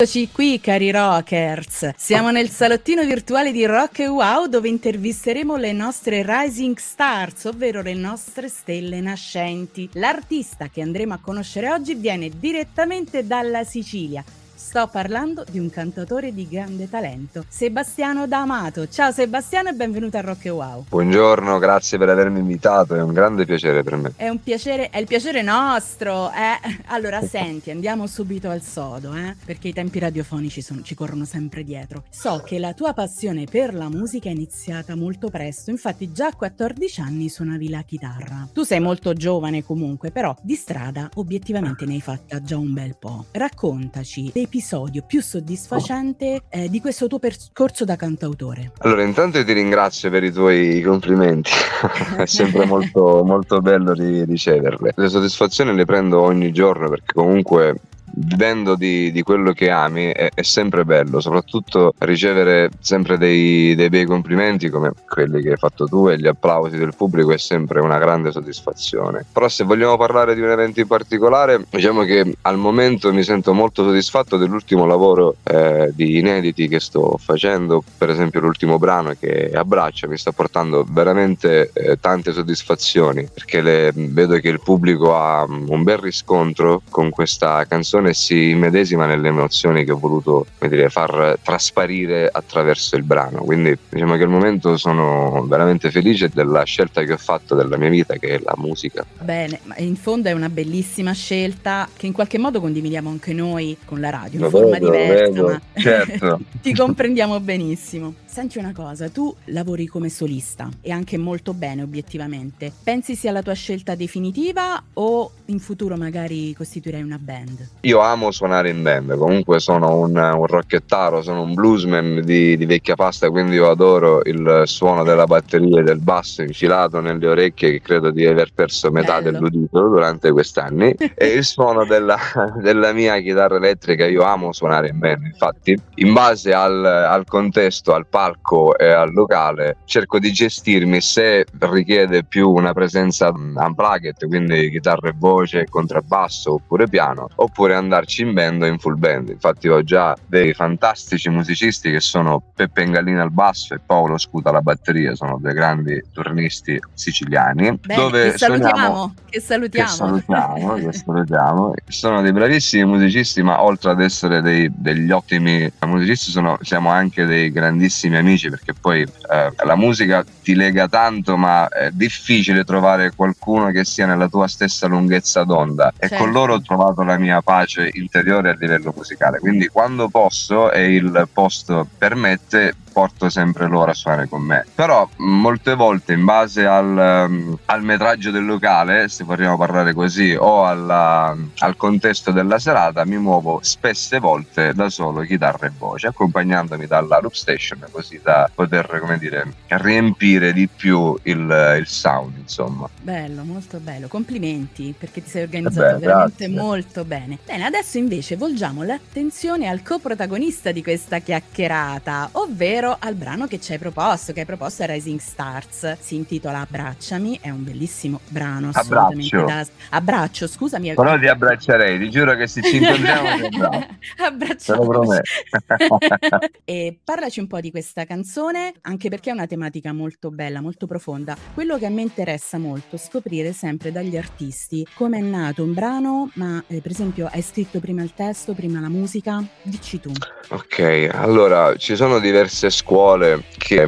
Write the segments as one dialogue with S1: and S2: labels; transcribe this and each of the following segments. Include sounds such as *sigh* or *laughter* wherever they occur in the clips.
S1: Eccoci qui cari rockers, siamo nel salottino virtuale di Rock Wow dove intervisteremo le nostre rising stars, ovvero le nostre stelle nascenti. L'artista che andremo a conoscere oggi viene direttamente dalla Sicilia Sto parlando di un cantatore di grande talento, Sebastiano D'Amato. Ciao Sebastiano e benvenuto a Rock Wow.
S2: Buongiorno, grazie per avermi invitato, è un grande piacere per me.
S1: È un piacere, è il piacere nostro. Eh? Allora *laughs* senti, andiamo subito al sodo, eh? perché i tempi radiofonici sono, ci corrono sempre dietro. So che la tua passione per la musica è iniziata molto presto, infatti già a 14 anni suonavi la chitarra. Tu sei molto giovane comunque, però di strada obiettivamente ne hai fatta già un bel po'. Raccontaci dei l'episodio più soddisfacente eh, di questo tuo percorso da cantautore?
S2: Allora, intanto ti ringrazio per i tuoi complimenti, *laughs* è sempre molto, molto bello riceverle. Le soddisfazioni le prendo ogni giorno perché comunque vivendo di, di, quello che ami è, è, sempre bello, soprattutto ricevere sempre dei, dei, bei complimenti come quelli che hai fatto tu e gli applausi del pubblico è sempre una grande soddisfazione. Però se vogliamo parlare di un evento in particolare, diciamo che al momento mi sento molto soddisfatto dell'ultimo lavoro eh, di inediti che sto facendo, per esempio l'ultimo brano che Abbraccia mi sta portando veramente eh, tante soddisfazioni perché le, vedo che il pubblico ha un bel riscontro con questa canzone canzone si immedesima nelle emozioni che ho voluto dire, far trasparire attraverso il brano. Quindi diciamo che al momento sono veramente felice della scelta che ho fatto della mia vita, che è la musica.
S1: Bene, ma in fondo è una bellissima scelta che in qualche modo condividiamo anche noi con la radio, in lo forma vedo, diversa, ma
S2: certo. *laughs*
S1: ti comprendiamo benissimo. Senti una cosa, tu lavori come solista e anche molto bene obiettivamente. Pensi sia la tua scelta definitiva o in futuro magari costituirai una band?
S2: Io amo suonare in band, comunque sono un, un rockettaro, sono un bluesman di, di, vecchia pasta, quindi io adoro il suono della batteria e del basso infilato nelle orecchie che credo di aver perso metà Bello. dell'udito durante quest'anni e il suono della, *laughs* della, mia chitarra elettrica, io amo suonare in band, infatti in base al, al contesto, al palco e al locale cerco di gestirmi se richiede più una presenza unplugged, quindi chitarra e voce, contrabbasso oppure piano, oppure andarci in band o in full band. Infatti ho già dei fantastici musicisti che sono Peppe Ingallina al basso e Paolo Scuta alla batteria, sono dei grandi turnisti siciliani.
S1: Beh, dove che salutiamo, che salutiamo.
S2: Che salutiamo, che salutiamo. Sono dei bravissimi musicisti, ma oltre ad essere dei, degli ottimi musicisti sono, siamo anche dei grandissimi amici perché poi eh, la musica ti lega tanto, ma è difficile trovare qualcuno che sia nella tua stessa lunghezza d'onda certo. e con loro ho trovato la mia pace pace interiore a livello musicale. Quindi quando posso e il posto permette porto sempre loro a suonare con me. Però molte volte in base al, um, al metraggio del locale, se vogliamo parlare così, o alla, al contesto della serata, mi muovo spesse volte da solo chitarra e voce, accompagnandomi dalla loop station così da poter, come dire, riempire di più il, il sound, insomma.
S1: Bello, molto bello. Complimenti perché ti sei organizzato Beh, veramente grazie. molto bene. Bene, adesso invece volgiamo l'attenzione al coprotagonista di questa chiacchierata, ovvero ovvero al brano che ci hai proposto, che hai proposto a Rising Stars. Si intitola Abbracciami, è un bellissimo brano.
S2: Abbraccio.
S1: Da... Abbraccio, scusami.
S2: Però ti abbraccerei, ti giuro che se ci incontriamo ti *laughs* abbraccio.
S1: Abbracciamo. Te lo prometto. *laughs* e parlaci un po' di questa canzone, anche perché è una tematica molto bella, molto profonda. Quello che a me interessa molto è scoprire sempre dagli artisti come è nato un brano, ma eh, per esempio hai scritto prima il testo, prima la musica? Dici tu.
S2: Ok, allora ci sono diverse scuole che,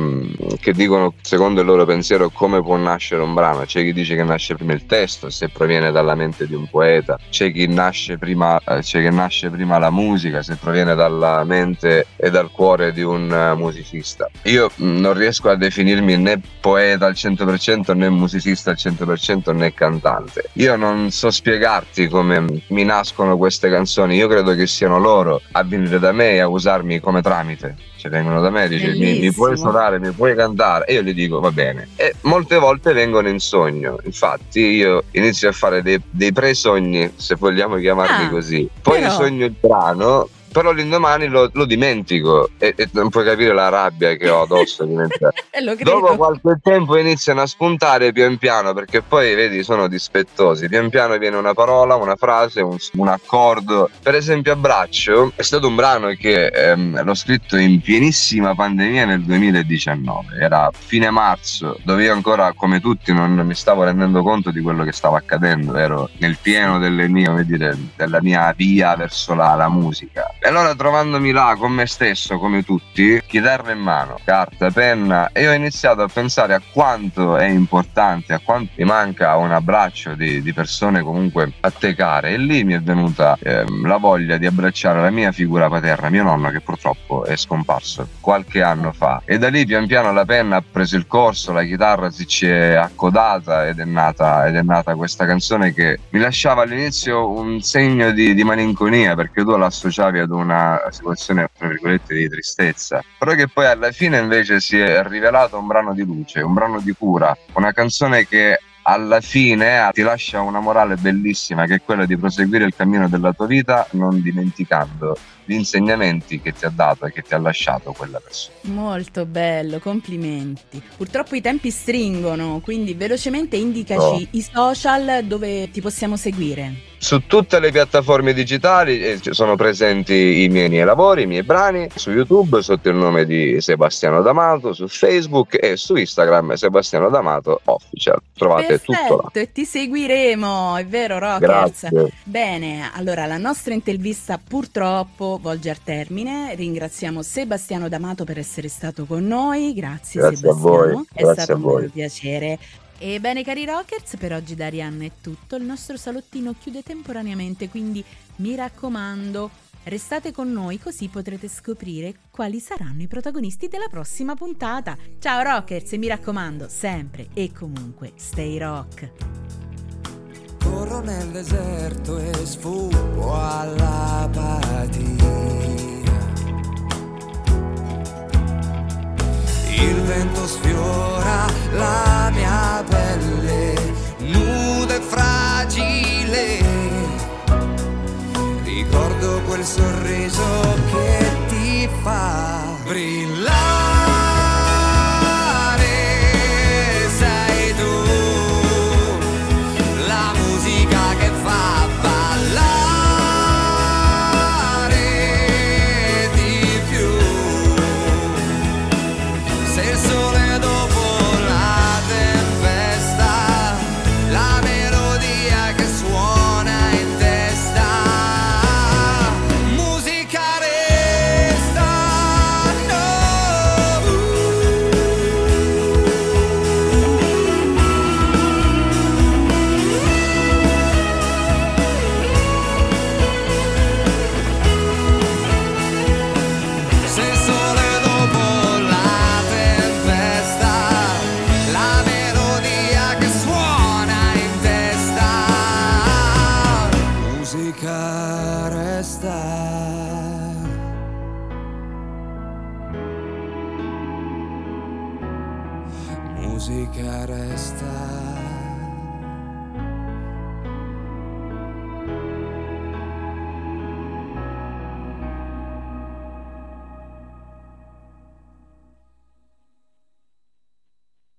S2: che, dicono secondo il loro pensiero come può nascere un brano. C'è chi dice che nasce prima il testo, se proviene dalla mente di un poeta, c'è chi nasce prima, eh, c'è che nasce prima la musica, se proviene dalla mente e dal cuore di un uh, musicista. Io non riesco a definirmi né poeta al 100% né musicista al 100% né cantante. Io non so spiegarti come mi nascono queste canzoni, io credo che siano loro a venire da me e a usarmi come tramite cioè vengono da me e dice mi, mi, puoi suonare, mi puoi cantare e io gli dico va bene. E molte volte vengono in sogno. Infatti io inizio a fare dei, dei pre-sogni se vogliamo chiamarli ah, così. Poi però... sogno il brano però l'indomani lo, lo dimentico e, e, non puoi capire la rabbia che ho addosso. *laughs* Dopo qualche tempo iniziano a spuntare pian piano perché poi vedi sono dispettosi. Pian piano viene una parola, una frase, un, un accordo. Per esempio, Abbraccio è stato un brano che ehm, l'ho scritto in pienissima pandemia nel 2019. Era fine marzo, dove io ancora, come tutti, non mi stavo rendendo conto di quello che stava accadendo. Ero nel pieno delle mie, dire, della mia via verso la, la musica e allora trovandomi là con me stesso, come tutti, chitarra in mano, carta, penna, e ho iniziato a pensare a quanto è importante, a quanto mi manca un abbraccio di, di persone comunque a te care. E lì mi è venuta eh, la voglia di abbracciare la mia figura paterna, mio nonno che purtroppo è scomparso qualche anno fa. E da lì pian piano la penna ha preso il corso, la chitarra si ci è accodata ed è nata, ed è nata questa canzone che mi lasciava all'inizio un segno di, di malinconia perché tu l'associavi ad una situazione tra virgolette di tristezza, però che poi alla fine invece si è rivelato un brano di luce, un brano di cura, una canzone che alla fine ti lascia una morale bellissima che è quella di proseguire il cammino della tua vita non dimenticando gli insegnamenti che ti ha dato e che ti ha lasciato quella persona.
S1: Molto bello, complimenti. Purtroppo i tempi stringono, quindi velocemente indicaci oh. i social dove ti possiamo seguire.
S2: Su tutte le piattaforme digitali eh, sono presenti i miei, lavori, i miei brani, su YouTube sotto il nome di Sebastiano D'Amato, su Facebook e su Instagram Sebastiano D'Amato Official. Trovate
S1: Perfetto,
S2: tutto
S1: là. e ti seguiremo, è vero Rockers? Grazie. Bene, allora la nostra intervista purtroppo volge al termine. Ringraziamo Sebastiano D'Amato per essere stato con noi. Grazie,
S2: Grazie
S1: Sebastiano.
S2: A voi.
S1: È
S2: Grazie
S1: stato
S2: un
S1: piacere. Ebbene cari rockers, per oggi da Arianna è tutto, il nostro salottino chiude temporaneamente, quindi mi raccomando, restate con noi così potrete scoprire quali saranno i protagonisti della prossima puntata. Ciao rockers e mi raccomando, sempre e comunque, stay rock!
S3: Corro nel deserto e sfuggo all'apatia sorriso che ti fa brillare. Musica resta